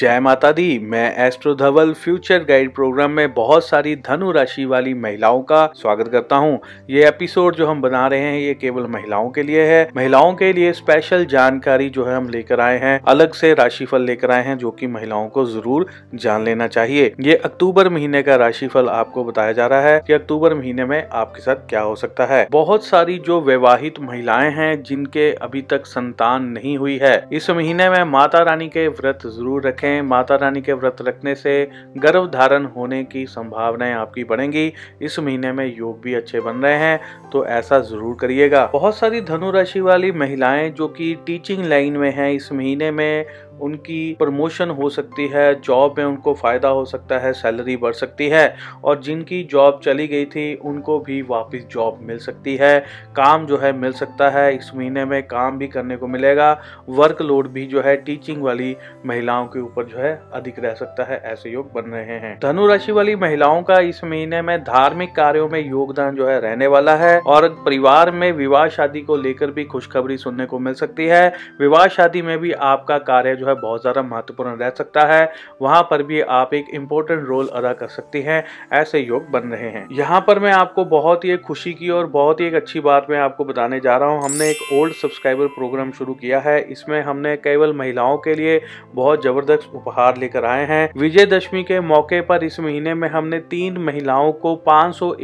जय माता दी। मैं astro Dhaval future guide programme में बहुत सारी धनु राशि वाली महिलाओं का स्वागत करता हूँ। ये एपिसोड जो हम बना रहे हैं, ये केवल महिलाओं के लिए है। महिलाओं के लिए स्पेशल जानकारी जो है हम लेकर आए हैं। अलग से राशिफल लेकर आए हैं जो कि महिलाओं को ज़रूर जान लेना चाहिए। ये अक्टूबर महीने का राशिफल आपको बताया जा रहा है की अक्टूबर महीने में आपके साथ क्या हो सकता है। बहुत सारी जो विवाहित महिलाएँ हैं, जिनके अभी तक संतान नहीं हुई है, इस महीने में माता रानी के व्रत ज़रूर रखें। रखें माता रानी के व्रत रखने से गर्भ धारण होने की संभावनाएँ आपकी बढ़ेंगी। इस महीने में योग भी अच्छे बन रहे हैं तो ऐसा ज़रूर करिएगा। बहुत सारी धनु राशि वाली महिलाएँ जो कि टीचिंग लाइन में हैं, इस महीने में उनकी प्रमोशन हो सकती है जॉब में उनको फ़ायदा हो सकता है सैलरी बढ़ सकती है और जिनकी जॉब चली गई थी, उनको भी वापस जॉब मिल सकती है। काम जो है मिल सकता है, इस महीने में काम भी करने को मिलेगा। वर्कलोड भी जो है टीचिंग वाली महिलाओं के ऊपर जो है, अधिक रह सकता है, ऐसे योग बन रहे हैं। धनु राशि वाली महिलाओं का इस महीने में धार्मिक कार्यों में योगदान जो है, रहने वाला है और परिवार में विवाह शादी को लेकर भी खुशखबरी सुनने को मिल सकती है। विवाह शादी में भी आपका कार्य जो बहुत ज़्यादा महत्वपूर्ण रह सकता है। वहाँ पर भी आप एक इम्पोर्टेंट रोल अदा कर सकती हैं, ऐसे योग बन रहे हैं। यहाँ पर मैं आपको बहुत ही खुशी की और बहुत ही एक अच्छी बात मैं आपको बताने जा रहा हूँ। हमने एक ओल्ड सब्सक्राइबर प्रोग्राम शुरू किया है। इसमें हमने केवल महिलाओं के लिए बहुत ज़बरदस्त उपहार लेकर आए हैं। विजयदशमी के मौके पर इस महीने में हमने तीन महिलाओं को पाँच सौ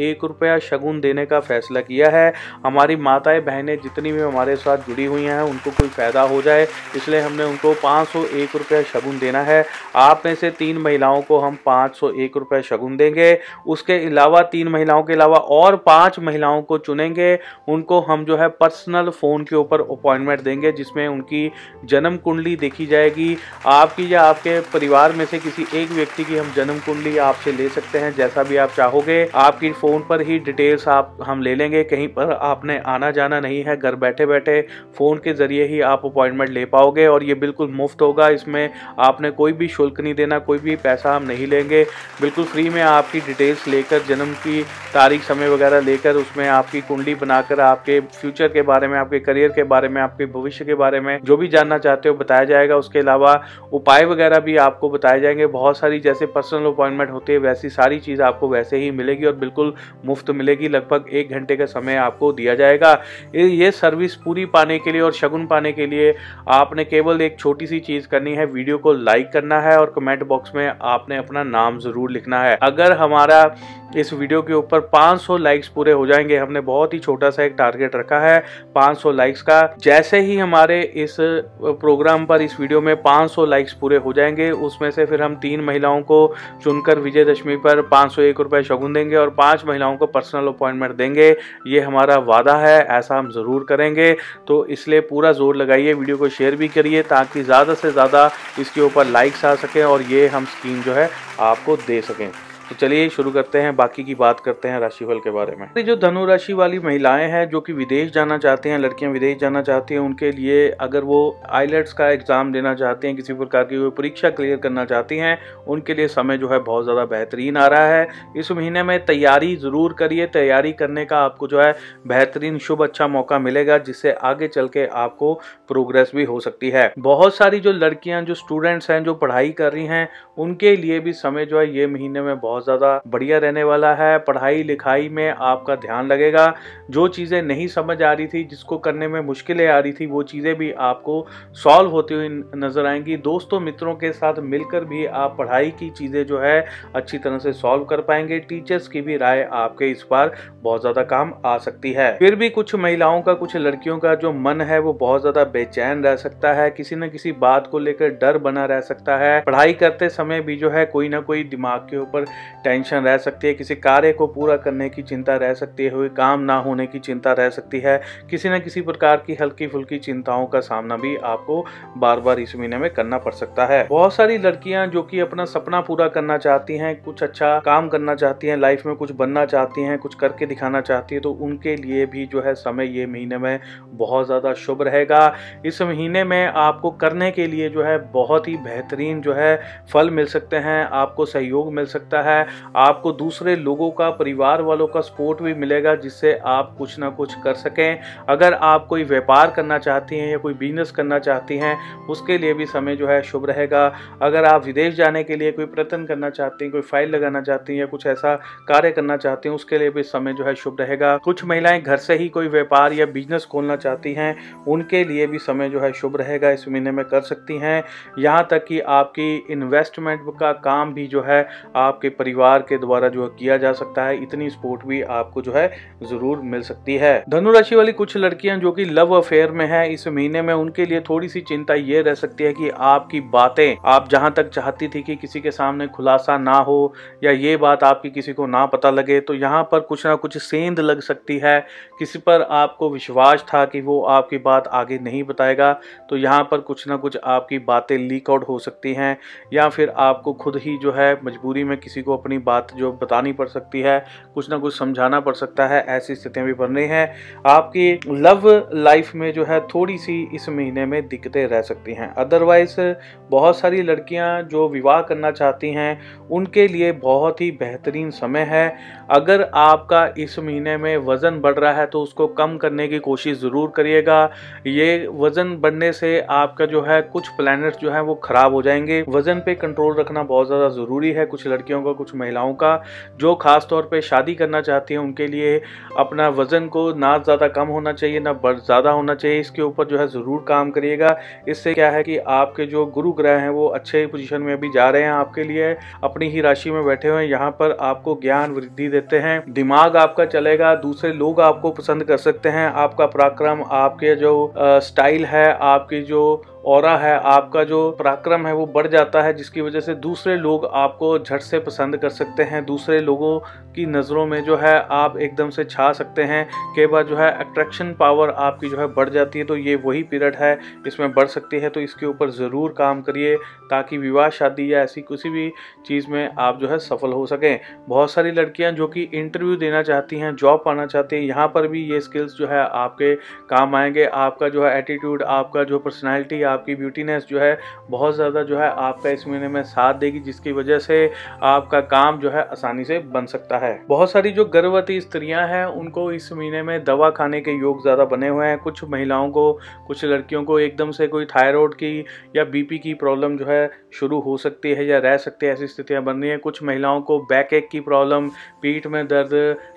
शगुन देने का फैसला किया है। हमारी माताएँ बहनें जितनी भी हमारे साथ जुड़ी हुई हैं, उनको कोई फ़ायदा हो जाए, इसलिए हमने उनको पाँच सौ एक रुपया शगुन देना है। आप में से तीन महिलाओं को हम पाँच सौ एक रुपया शगुन देंगे। उसके अलावा तीन महिलाओं के अलावा और पाँच महिलाओं को चुनेंगे। उनको हम जो है पर्सनल फ़ोन के ऊपर अपॉइंटमेंट देंगे, जिसमें उनकी जन्म कुंडली देखी जाएगी। आपकी या आपके परिवार में से किसी एक व्यक्ति की हम जन्म कुंडली आपसे ले सकते हैं, जैसा भी आप चाहोगे। आपकी फ़ोन पर ही डिटेल्स आप, हम ले लेंगे। कहीं पर आपने आना जाना नहीं है, घर बैठे बैठे फ़ोन के ज़रिए ही आप अपॉइंटमेंट ले पाओगे। और ये बिल्कुल मुफ़्त होगा, इसमें आपने कोई भी शुल्क नहीं देना, कोई भी पैसा हम नहीं लेंगे। बिल्कुल फ्री में आपकी डिटेल्स लेकर, जन्म की तारीख, समय वगैरह लेकर उसमें आपकी कुंडली बनाकर, आपके फ्यूचर के बारे में, आपके करियर के बारे में, आपके भविष्य के बारे में जो भी जानना चाहते हो बताया जाएगा। उसके अलावा उपाय वगैरह भी आपको बताए जाएँगे। बहुत सारी जैसे पर्सनल अपॉइंटमेंट होती है, वैसी सारी चीज़ आपको वैसे ही मिलेगी और बिल्कुल मुफ़्त मिलेगी। लगभग एक घंटे का समय आपको दिया जाएगा। ये सर्विस पूरी पाने के लिए और शगुन पाने के लिए आपने केवल एक छोटी सी चीज़ करनी है, वीडियो को लाइक करना है और कमेंट बॉक्स में आपने अपना नाम ज़रूर लिखना है। अगर हमारा इस वीडियो के ऊपर 500 लाइक्स पूरे हो जाएँगे, हमने बहुत ही छोटा सा एक टारगेट रखा है 500 लाइक्स का। जैसे ही हमारे इस प्रोग्राम पर, इस वीडियो में 500 लाइक्स पूरे हो जाएँगे, उसमें से फिर हम तीन महिलाओं को चुनकर विजयदशमी पर पाँच सौ एक रुपये शगुन देंगे और पाँच महिलाओं को पर्सनल अपॉइंटमेंट देंगे। ये हमारा वादा है, ऐसा हम ज़रूर करेंगे। तो इसलिए पूरा ज़ोर लगाइए, वीडियो को शेयर भी करिए ताकि ज़्यादा से ज़्यादा इसके ऊपर लाइक्स आ सकें और ये हम स्कीम जो है आपको दे सकें। तो चलिए शुरू करते हैं, बाकी की बात करते हैं राशिफल के बारे में। जो धनु राशि वाली महिलाएँ हैं, जो कि विदेश जाना चाहते हैं, लड़कियाँ विदेश जाना चाहती हैं, उनके लिए अगर वो आईलेट्स का एग्ज़ाम देना चाहती हैं, किसी प्रकार की परीक्षा क्लियर करना चाहती हैं, उनके लिए समय जो है बहुत ज़्यादा बेहतरीन आ रहा है। इस महीने में तैयारी ज़रूर करिए, तैयारी करने का आपको जो है बेहतरीन शुभ अच्छा मौका मिलेगा, जिससे आगे चल के आपको प्रोग्रेस भी हो सकती है। बहुत सारी जो लड़कियाँ, जो स्टूडेंट्स हैं, जो पढ़ाई कर रही हैं, उनके लिए भी समय जो है ये महीने में बहुत बहुत ज़्यादा बढ़िया रहने वाला है। पढ़ाई लिखाई में आपका ध्यान लगेगा। जो चीज़ें नहीं समझ आ रही थी, जिसको करने में मुश्किलें आ रही थी, वो चीज़ें भी आपको सॉल्व होती हुई नज़र आएँगी। दोस्तों, मित्रों के साथ मिलकर भी आप पढ़ाई की चीज़ें जो है, अच्छी तरह से सॉल्व कर पाएँगे। टीचर्स की भी राय आपके इस बार बहुत ज़्यादा काम आ सकती है। फिर भी कुछ महिलाओं का, कुछ लड़कियों का जो मन है, वो बहुत ज़्यादा बेचैन रह सकता है। किसी न किसी बात को लेकर डर बना रह सकता है। पढ़ाई करते समय भी जो है, कोई ना कोई दिमाग के ऊपर टेंशन रह सकती है, किसी कार्य को पूरा करने की चिंता रह सकती है काम ना होने की चिंता रह सकती है, किसी न किसी प्रकार की हल्की फुल्की चिंताओं का सामना भी आपको बार बार इस महीने में करना पड़ सकता है। बहुत सारी लड़कियाँ जो कि अपना सपना पूरा करना चाहती हैं, कुछ अच्छा काम करना चाहती हैं, लाइफ में कुछ बनना चाहती हैं, कुछ करके दिखाना चाहती है तो उनके लिए भी जो है समय ये महीने में बहुत ज़्यादा शुभ रहेगा। इस महीने में आपको करने के लिए जो है बहुत ही बेहतरीन जो है फल मिल सकते हैं, आपको सहयोग मिल सकता है है। आपको दूसरे लोगों का, परिवार वालों का सपोर्ट भी मिलेगा, जिससे आप कुछ ना कुछ कर सकें। अगर आप कोई व्यापार करना चाहती हैं या कोई बिज़नेस करना चाहती हैं, उसके लिए भी समय जो है शुभ रहेगा। अगर आप विदेश जाने के लिए कोई प्रयत्न करना चाहती हैं, कोई फ़ाइल लगाना चाहती हैं या कुछ ऐसा कार्य करना चाहती हैं, उसके लिए भी समय जो है शुभ रहेगा। कुछ महिलाएँ घर से ही कोई व्यापार या बिज़नेस खोलना चाहती हैं, उनके लिए भी समय जो है शुभ रहेगा, इस महीने में कर सकती हैं। यहाँ तक कि आपकी इन्वेस्टमेंट का काम भी जो है आपके परिवार के द्वारा जो किया जा सकता है, इतनी सपोर्ट भी आपको जो है ज़रूर मिल सकती है। धनु राशि वाली कुछ लड़कियाँ जो कि लव अफेयर में है, इस महीने में उनके लिए थोड़ी सी चिंता ये रह सकती है कि आपकी बातें, आप जहाँ तक चाहती थी कि किसी के सामने खुलासा ना हो या ये बात आपकी किसी को ना पता लगे तो यहाँ पर कुछ ना कुछ सेंध लग सकती है। किसी पर आपको विश्वास था कि वो आपकी बात आगे नहीं बताएगा तो यहाँ पर कुछ ना कुछ आपकी बातें लीक आउट हो सकती हैं, या फिर आपको खुद ही जो है मजबूरी में किसी को अपनी बात जो बतानी पड़ सकती है, कुछ ना कुछ समझाना पड़ सकता है, ऐसी स्थितियाँ भी बन रही हैं। आपकी लव लाइफ में जो है थोड़ी सी इस महीने में दिक्कतें रह सकती हैं। अदरवाइज़ बहुत सारी लड़कियाँ जो विवाह करना चाहती हैं, उनके लिए बहुत ही बेहतरीन समय है। अगर आपका इस महीने में वज़न बढ़ रहा है तो उसको कम करने की कोशिश ज़रूर करिएगा। ये वज़न बढ़ने से आपका जो है कुछ प्लानट्स जो है वो ख़राब हो जाएँगे। वज़न पे कंट्रोल रखना बहुत ज़्यादा ज़रूरी है। कुछ लड़कियों का कुछ महिलाओं का, जो ख़ास तौर पे शादी करना चाहती हैं, उनके लिए अपना वज़न को ना ज़्यादा कम होना चाहिए, ना ज़्यादा होना चाहिए। इसके ऊपर जो है ज़रूर काम करिएगा। इससे क्या है कि आपके जो गुरु ग्रह हैं, वो अच्छे पोजिशन में अभी जा रहे हैं आपके लिए, अपनी ही राशि में बैठे हुए हैं। यहाँ पर आपको ज्ञान वृद्धि देते हैं। दिमाग आपका चलेगा, दूसरे लोग आपको पसंद कर सकते हैं। आपका पराक्रम, आपके जो स्टाइल है, आपकी जो और है, आपका जो पराक्रम है वो बढ़ जाता है, जिसकी वजह से दूसरे लोग आपको झट से पसंद कर सकते हैं। दूसरे लोगों की नज़रों में जो है, आप एकदम से छा सकते हैं। कई बार जो है अट्रैक्शन पावर आपकी जो है बढ़ जाती है तो ये वही पीरियड है, इसमें बढ़ सकती है तो इसके ऊपर ज़रूर काम करिए, ताकि विवाह, शादी या ऐसी किसी भी चीज़ में आप जो है सफल हो सकें। बहुत सारी लड़कियाँ जो कि इंटरव्यू देना चाहती हैं जॉब पाना चाहती हैं, यहाँ पर भी ये स्किल्स जो है आपके काम आएँगे। आपका जो है एटीट्यूड आपका जो पर्सनैलिटी आपकी ब्यूटीनेस जो है, बहुत ज़्यादा जो है आपका इस महीने में साथ देगी, जिसकी वजह से आपका काम जो है आसानी से बन सकता है। बहुत सारी जो गर्भवती स्त्रियाँ हैं, उनको इस महीने में दवा खाने के योग ज़्यादा बने हुए हैं। कुछ महिलाओं को, कुछ लड़कियों को एकदम से कोई थायराइड की या बीपी की प्रॉब्लम जो है शुरू हो सकती है या रह सकती है, ऐसी स्थितियाँ बन रही हैं। कुछ महिलाओं को बैक एक की प्रॉब्लम पीठ में दर्द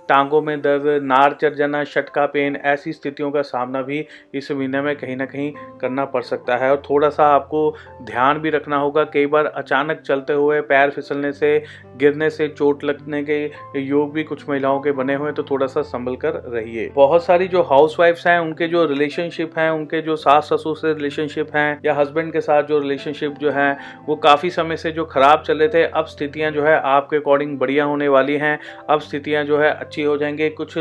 टांगों में दर्द, नार चढ़ जाना शटका पेन, ऐसी स्थितियों का सामना भी इस महीने में कहीं ना कहीं करना पड़ सकता है। और थोड़ा सा आपको ध्यान भी रखना होगा, कई बार अचानक चलते हुए पैर फिसलने से गिरने से, चोट लगने के योग भी कुछ महिलाओं के बने हुए तो थोड़ा सा संभल कर रहिए। बहुत सारी जो हाउस वाइफ्स हैं, उनके जो रिलेशनशिप हैं, उनके जो सास ससुर से रिलेशनशिप हैं, या हस्बैंड के साथ जो रिलेशनशिप जो है, वो काफ़ी समय से जो खराब चले थे, अब स्थितियाँ जो है आपके अकॉर्डिंग बढ़िया होने वाली हैं। अब स्थितियाँ जो है अच्छी हो जाएँगे। कुछ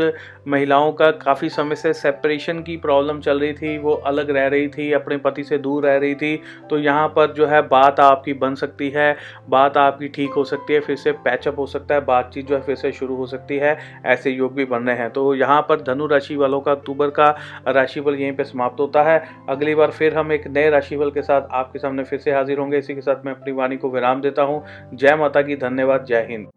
महिलाओं का काफ़ी समय से सेपरेशन की प्रॉब्लम चल रही थी, वो अलग रह रही थी, अपने पति से दूर रह रही थी तो यहाँ पर जो है बात आपकी बन सकती है, बात आपकी ठीक हो सकती है, फिर से पैचअप हो सकता है, बातचीत जो है फिर से शुरू हो सकती है, ऐसे योग भी बन रहे हैं। तो यहाँ पर धनु राशि वालों का, अक्टूबर का राशिफल यहीं पर समाप्त होता है। अगली बार फिर हम एक नए राशिफल के साथ आपके सामने फिर से हाजिर होंगे। इसी के साथ मैं अपनी वाणी को विराम देता हूँ। जय माता की, धन्यवाद, जय हिंद।